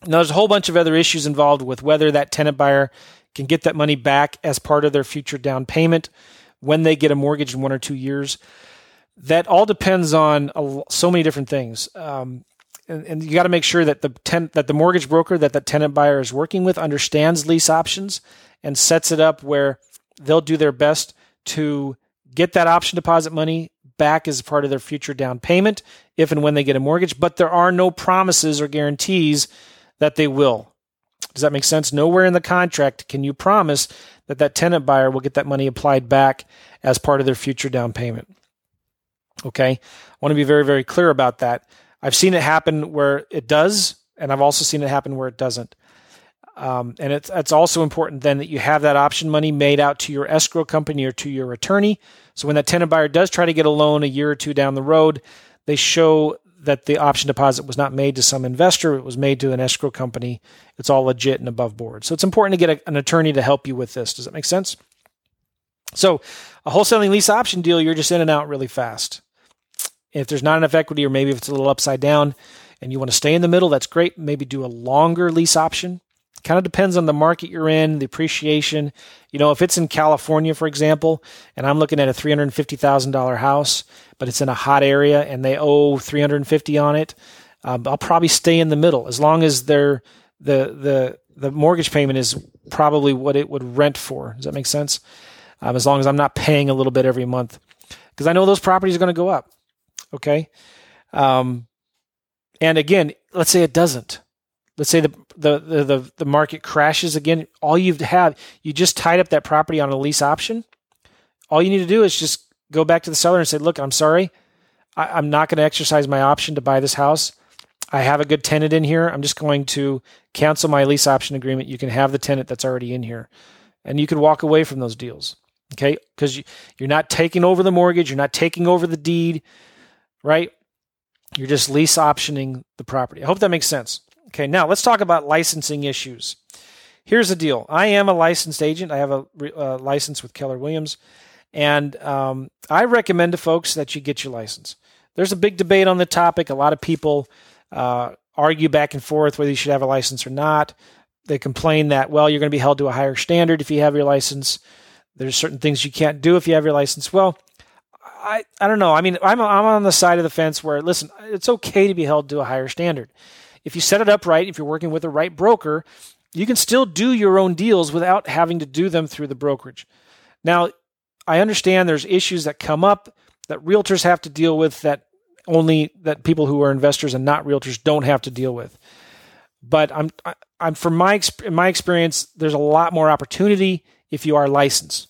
Now, there's a whole bunch of other issues involved with whether that tenant buyer can get that money back as part of their future down payment when they get a mortgage in one or two years. That all depends on a, so many different things. Um, and, and, you got to make sure that the ten, that the mortgage broker that the tenant buyer is working with understands lease options and sets it up where they'll do their best to get that option deposit money back as part of their future down payment if and when they get a mortgage, but there are no promises or guarantees that they will. Does that make sense? Nowhere in the contract can you promise that that tenant buyer will get that money applied back as part of their future down payment. Okay? I want to be very, very clear about that. I've seen it happen where it does, and I've also seen it happen where it doesn't. Um, and it's, it's also important then that you have that option money made out to your escrow company or to your attorney. So when that tenant buyer does try to get a loan a year or two down the road, they show that the option deposit was not made to some investor, it was made to an escrow company. It's all legit and above board. So it's important to get a, an attorney to help you with this. Does that make sense? So a wholesaling lease option deal, you're just in and out really fast. If there's not enough equity, or maybe if it's a little upside down and you want to stay in the middle, that's great. Maybe do a longer lease option. Kind of depends on the market you're in, the appreciation. You know, if it's in California, for example, and I'm looking at a $350,000 house, but it's in a hot area and they owe 350 on it, um, I'll probably stay in the middle as long as they're the the the mortgage payment is probably what it would rent for. Does that make sense? Um, as long as I'm not paying a little bit every month, because I know those properties are going to go up. Okay. Um, and again, let's say it doesn't. Let's say the, the, the, the, market crashes again. All you have, you just tied up that property on a lease option. All you need to do is just go back to the seller and say, look, I'm sorry. I, I'm not going to exercise my option to buy this house. I have a good tenant in here. I'm just going to cancel my lease option agreement. You can have the tenant that's already in here. And you can walk away from those deals. Okay. Because you, you're not taking over the mortgage. You're not taking over the deed right? You're just lease optioning the property. I hope that makes sense. Okay, now let's talk about licensing issues. Here's the deal I am a licensed agent, I have a uh, license with Keller Williams, and um, I recommend to folks that you get your license. There's a big debate on the topic. A lot of people uh, argue back and forth whether you should have a license or not. They complain that, well, you're going to be held to a higher standard if you have your license. There's certain things you can't do if you have your license. Well, I, I don't know. I mean, I'm, I'm on the side of the fence where, listen, it's okay to be held to a higher standard. If you set it up right, if you're working with the right broker, you can still do your own deals without having to do them through the brokerage. Now, I understand there's issues that come up that realtors have to deal with that only that people who are investors and not realtors don't have to deal with. But I'm I'm from my my experience, there's a lot more opportunity if you are licensed.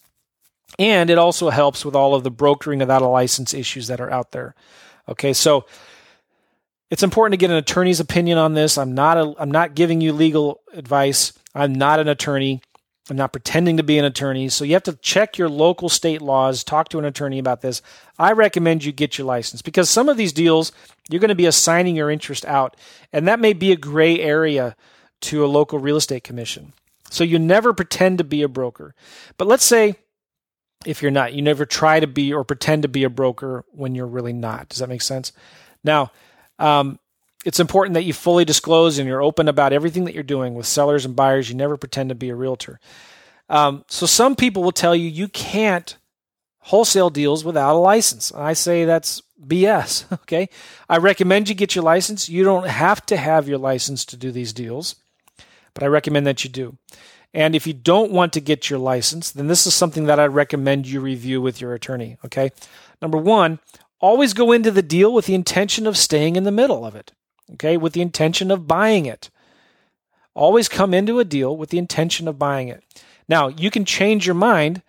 And it also helps with all of the brokering without a license issues that are out there. Okay, so it's important to get an attorney's opinion on this. I'm not a, I'm not giving you legal advice. I'm not an attorney. I'm not pretending to be an attorney. So you have to check your local state laws, talk to an attorney about this. I recommend you get your license because some of these deals you're going to be assigning your interest out, and that may be a gray area to a local real estate commission. So you never pretend to be a broker. But let's say if you're not, you never try to be or pretend to be a broker when you're really not. Does that make sense? Now, um, it's important that you fully disclose and you're open about everything that you're doing with sellers and buyers. You never pretend to be a realtor. Um, so some people will tell you you can't wholesale deals without a license. I say that's BS. Okay. I recommend you get your license. You don't have to have your license to do these deals, but I recommend that you do. And if you don't want to get your license, then this is something that I recommend you review with your attorney. Okay. Number one, always go into the deal with the intention of staying in the middle of it. Okay. With the intention of buying it. Always come into a deal with the intention of buying it. Now, you can change your mind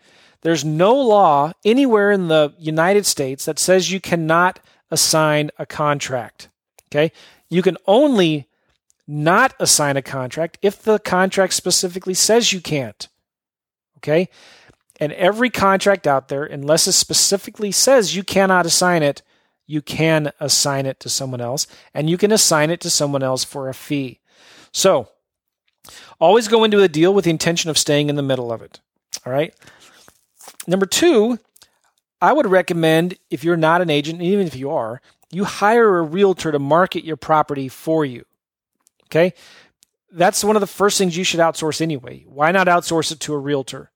there's no law anywhere in the United States that says you cannot assign a contract. Okay. You can only not assign a contract if the contract specifically says you can't. Okay. And every contract out there, unless it specifically says you cannot assign it, you can assign it to someone else and you can assign it to someone else for a fee. So always go into a deal with the intention of staying in the middle of it. All right. Number two, I would recommend if you're not an agent, even if you are, you hire a realtor to market your property for you. Okay. That's one of the first things you should outsource anyway. Why not outsource it to a realtor?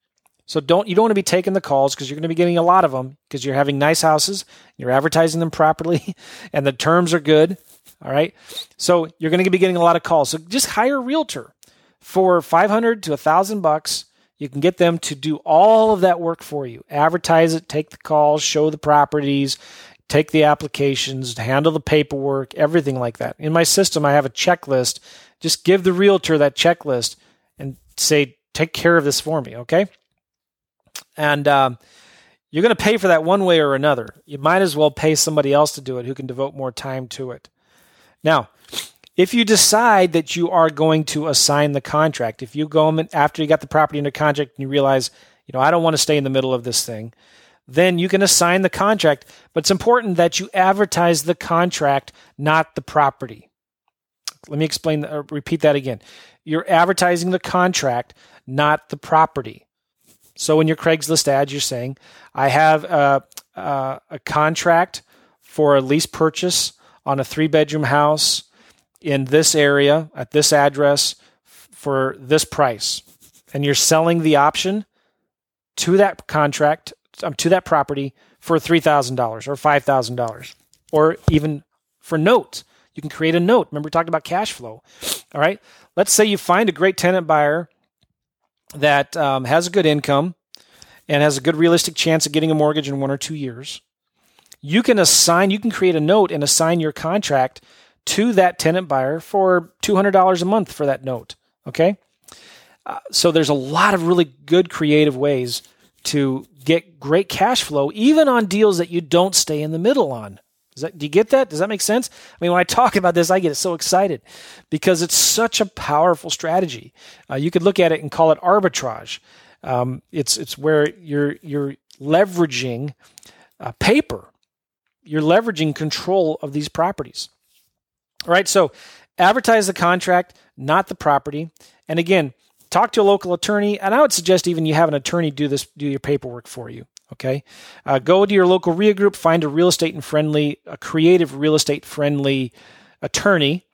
So don't you don't want to be taking the calls because you're going to be getting a lot of them because you're having nice houses, you're advertising them properly, and the terms are good. All right. So you're going to be getting a lot of calls. So just hire a realtor for 500 to a thousand bucks you can get them to do all of that work for you. Advertise it, take the calls, show the properties, take the applications, handle the paperwork, everything like that. In my system, I have a checklist. Just give the realtor that checklist and say, take care of this for me, okay? And um, you're going to pay for that one way or another. You might as well pay somebody else to do it who can devote more time to it. Now, if you decide that you are going to assign the contract, if you go after you got the property under contract and you realize, you know, I don't want to stay in the middle of this thing, then you can assign the contract. But it's important that you advertise the contract, not the property. Let me explain, repeat that again. You're advertising the contract, not the property. So in your Craigslist ads, you're saying, I have a, a, a contract for a lease purchase on a three bedroom house in this area at this address for this price. And you're selling the option to that contract um, to that property for $3000 or $5000 or even for notes you can create a note. Remember we talked about cash flow. All right? Let's say you find a great tenant buyer that um, has a good income and has a good realistic chance of getting a mortgage in one or two years you can assign you can create a note and assign your contract to that tenant buyer for $200 a month for that note. Okay. Uh, so there's a lot of really good creative ways to get great cash flow, even on deals that you don't stay in the middle on. That, do you get that? Does that make sense? I mean, when I talk about this, I get so excited because it's such a powerful strategy. Uh, you could look at it and call it arbitrage. Um, it's it's where you're you're leveraging uh, paper, you're leveraging control of these properties. All right, so advertise the contract, not the property. And again, talk to a local attorney, and I would suggest even you have an attorney do this, do your paperwork for you. Okay, uh, go to your local REIA group, find a real estate and friendly, a creative real estate friendly attorney,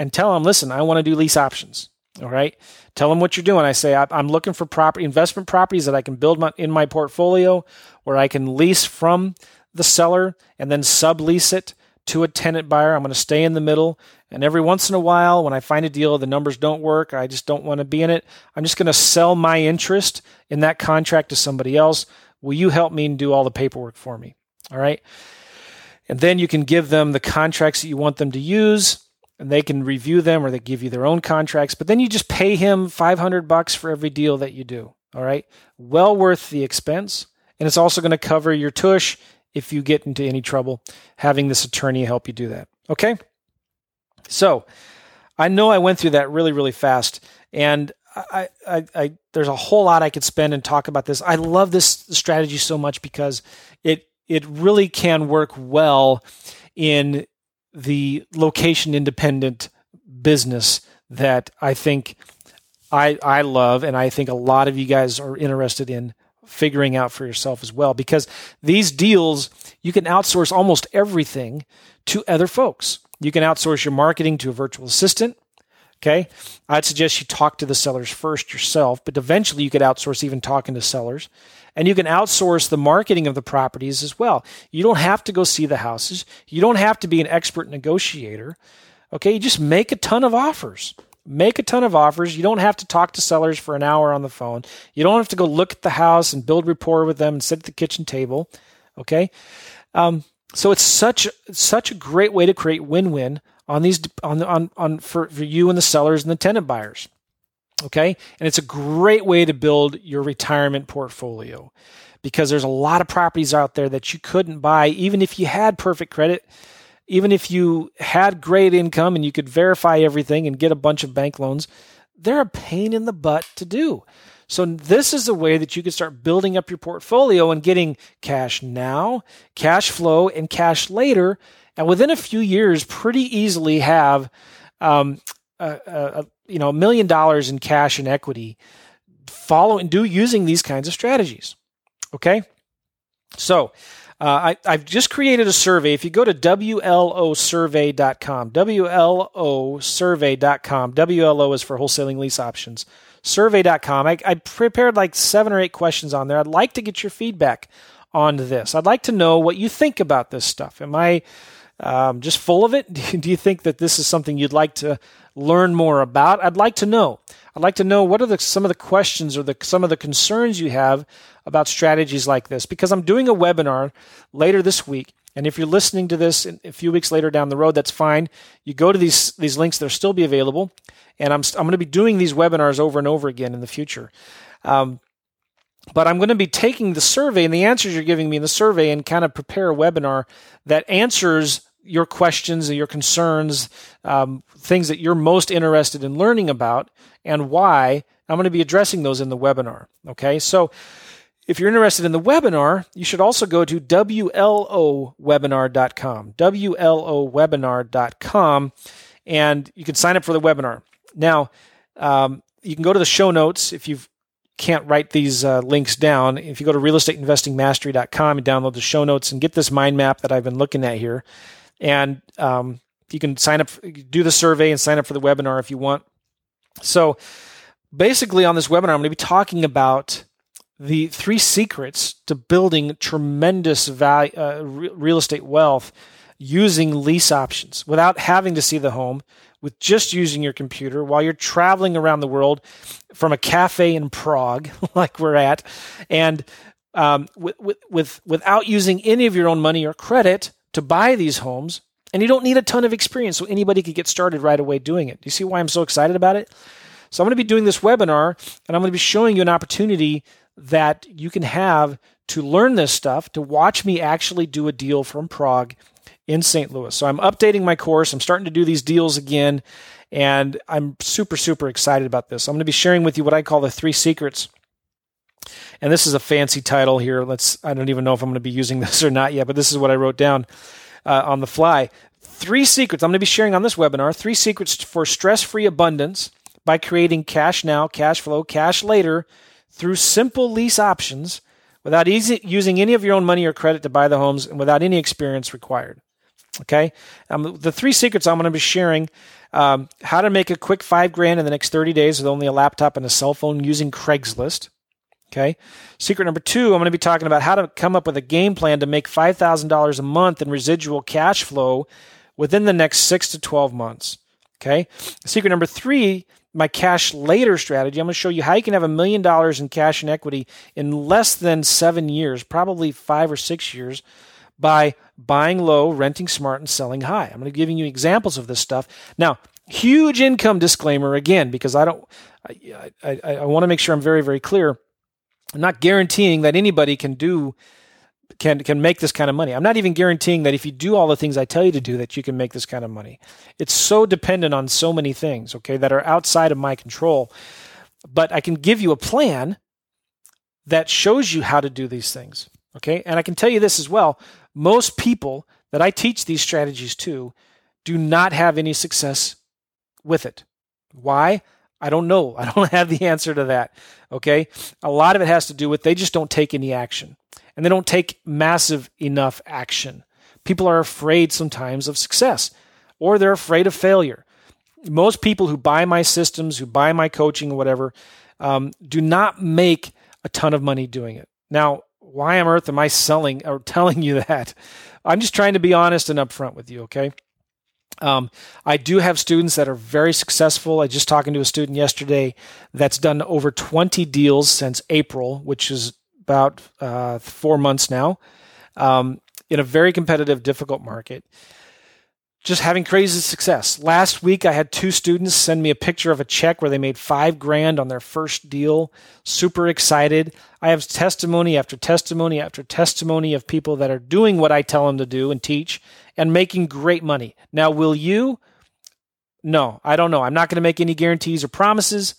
and tell them, listen, I want to do lease options. All right, tell them what you're doing. I say I'm looking for property investment properties that I can build my, in my portfolio, where I can lease from the seller and then sublease it to a tenant buyer. I'm going to stay in the middle. And every once in a while, when I find a deal, the numbers don't work, I just don't want to be in it. I'm just going to sell my interest in that contract to somebody else. Will you help me and do all the paperwork for me? All right. And then you can give them the contracts that you want them to use and they can review them or they give you their own contracts. But then you just pay him 500 bucks for every deal that you do. All right. Well worth the expense. And it's also going to cover your tush if you get into any trouble, having this attorney help you do that. Okay? So I know I went through that really, really fast. And I, I, I, there's a whole lot I could spend and talk about this. I love this strategy so much because it it really can work well in the location independent business that I think I, I love, and I think a lot of you guys are interested in figuring out for yourself as well, because these deals, you can outsource almost everything to other folks. You can outsource your marketing to a virtual assistant. Okay. I'd suggest you talk to the sellers first yourself, but eventually you could outsource even talking to sellers. And you can outsource the marketing of the properties as well. You don't have to go see the houses. You don't have to be an expert negotiator. Okay. You just make a ton of offers. Make a ton of offers. You don't have to talk to sellers for an hour on the phone. You don't have to go look at the house and build rapport with them and sit at the kitchen table. Okay. Um, so it's such such a great way to create win-win on these on on on for, for you and the sellers and the tenant buyers. Okay? And it's a great way to build your retirement portfolio because there's a lot of properties out there that you couldn't buy even if you had perfect credit, even if you had great income and you could verify everything and get a bunch of bank loans. They're a pain in the butt to do. So this is a way that you can start building up your portfolio and getting cash now, cash flow, and cash later and within a few years, pretty easily have um, a, a, you know a million dollars in cash and equity following do using these kinds of strategies. Okay, so. Uh, I, have just created a survey. If you go to WLOsurvey.com, WLOsurvey.com, WLO is for wholesaling lease options, survey.com, I, I prepared like seven or eight questions on there. I'd like to get your feedback on this. I'd like to know what you think about this stuff. Am I um, just full of it? Do you think that this is something you'd like to learn more about? I'd like to know. I'd like to know what are the, some of the questions or the, some of the concerns you have about strategies like this because I'm doing a webinar later this week. And if you're listening to this a few weeks later down the road, that's fine. You go to these these links; they'll still be available. And I'm I'm going to be doing these webinars over and over again in the future. Um, but I'm going to be taking the survey and the answers you're giving me in the survey and kind of prepare a webinar that answers your questions and your concerns, um, things that you're most interested in learning about, and why. I'm going to be addressing those in the webinar. Okay, so if you're interested in the webinar, you should also go to WLOwebinar.com, WLOwebinar.com, and you can sign up for the webinar. Now, um, you can go to the show notes if you've can't write these uh, links down, if you go to realestateinvestingmastery.com and download the show notes and get this mind map that I've been looking at here, and um, you can sign up, do the survey, and sign up for the webinar if you want. So, basically, on this webinar, I'm going to be talking about the three secrets to building tremendous value, uh, real estate wealth using lease options without having to see the home with just using your computer while you're traveling around the world from a cafe in Prague, like we're at, and um, with, with, with, without using any of your own money or credit to buy these homes. And you don't need a ton of experience, so anybody could get started right away doing it. Do you see why I'm so excited about it? So I'm going to be doing this webinar, and I'm going to be showing you an opportunity that you can have to learn this stuff, to watch me actually do a deal from Prague in St. Louis. So I'm updating my course. I'm starting to do these deals again, and I'm super, super excited about this. I'm going to be sharing with you what I call the three secrets. And this is a fancy title here. Let's, I don't even know if I'm going to be using this or not yet, but this is what I wrote down uh, on the fly. Three secrets I'm going to be sharing on this webinar. Three secrets for stress free abundance by creating cash now, cash flow, cash later through simple lease options without easy, using any of your own money or credit to buy the homes and without any experience required. Okay. Um, the three secrets I'm going to be sharing um, how to make a quick five grand in the next 30 days with only a laptop and a cell phone using Craigslist. Okay. Secret number two, I'm going to be talking about how to come up with a game plan to make $5,000 a month in residual cash flow within the next six to 12 months. Okay. Secret number three, my cash later strategy. I'm going to show you how you can have a million dollars in cash and equity in less than seven years, probably five or six years by buying low, renting smart, and selling high. I'm going to giving you examples of this stuff. Now, huge income disclaimer again, because I don't, I, I, I want to make sure I'm very, very clear. I'm not guaranteeing that anybody can do can can make this kind of money. I'm not even guaranteeing that if you do all the things I tell you to do that you can make this kind of money. It's so dependent on so many things, okay, that are outside of my control. But I can give you a plan that shows you how to do these things. Okay? And I can tell you this as well. Most people that I teach these strategies to do not have any success with it. Why? I don't know. I don't have the answer to that. Okay. A lot of it has to do with they just don't take any action and they don't take massive enough action. People are afraid sometimes of success or they're afraid of failure. Most people who buy my systems, who buy my coaching, whatever, um, do not make a ton of money doing it. Now, why on earth am I selling or telling you that? I'm just trying to be honest and upfront with you, okay? Um, I do have students that are very successful. I just talking to a student yesterday that's done over 20 deals since April, which is about uh, four months now, um, in a very competitive, difficult market just having crazy success. Last week, I had two students send me a picture of a check where they made five grand on their first deal. Super excited. I have testimony after testimony after testimony of people that are doing what I tell them to do and teach and making great money. Now, will you? No, I don't know. I'm not going to make any guarantees or promises.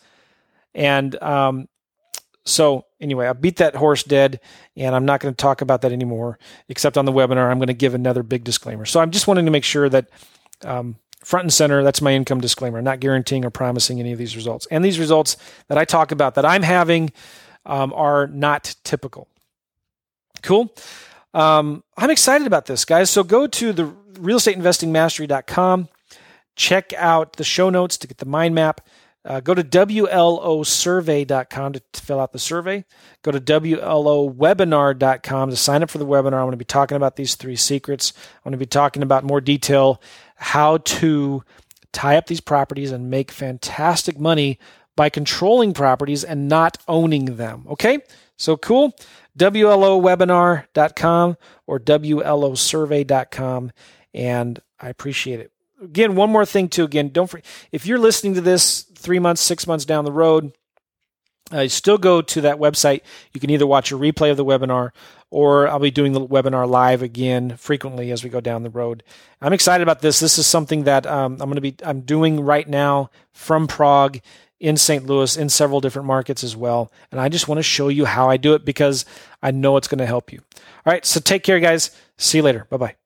And um, so anyway, I beat that horse dead, and I'm not going to talk about that anymore. Except on the webinar, I'm going to give another big disclaimer. So I'm just wanting to make sure that um, front and center, that's my income disclaimer. I'm not guaranteeing or promising any of these results. And these results that I talk about that I'm having um, are not typical. Cool. Um, I'm excited about this, guys. So go to the realestateinvestingmastery.com. Check out the show notes to get the mind map. Uh, go to WLOsurvey.com to, to fill out the survey. Go to WLOwebinar.com to sign up for the webinar. I'm going to be talking about these three secrets. I'm going to be talking about more detail how to tie up these properties and make fantastic money by controlling properties and not owning them. Okay? So cool. WLOwebinar.com or WLOsurvey.com. And I appreciate it again, one more thing too. Again, don't forget, if you're listening to this three months, six months down the road, uh, still go to that website. You can either watch a replay of the webinar or I'll be doing the webinar live again frequently as we go down the road. I'm excited about this. This is something that um, I'm going to be I'm doing right now from Prague in St. Louis in several different markets as well. And I just want to show you how I do it because I know it's going to help you. All right, so take care, guys. See you later. Bye bye.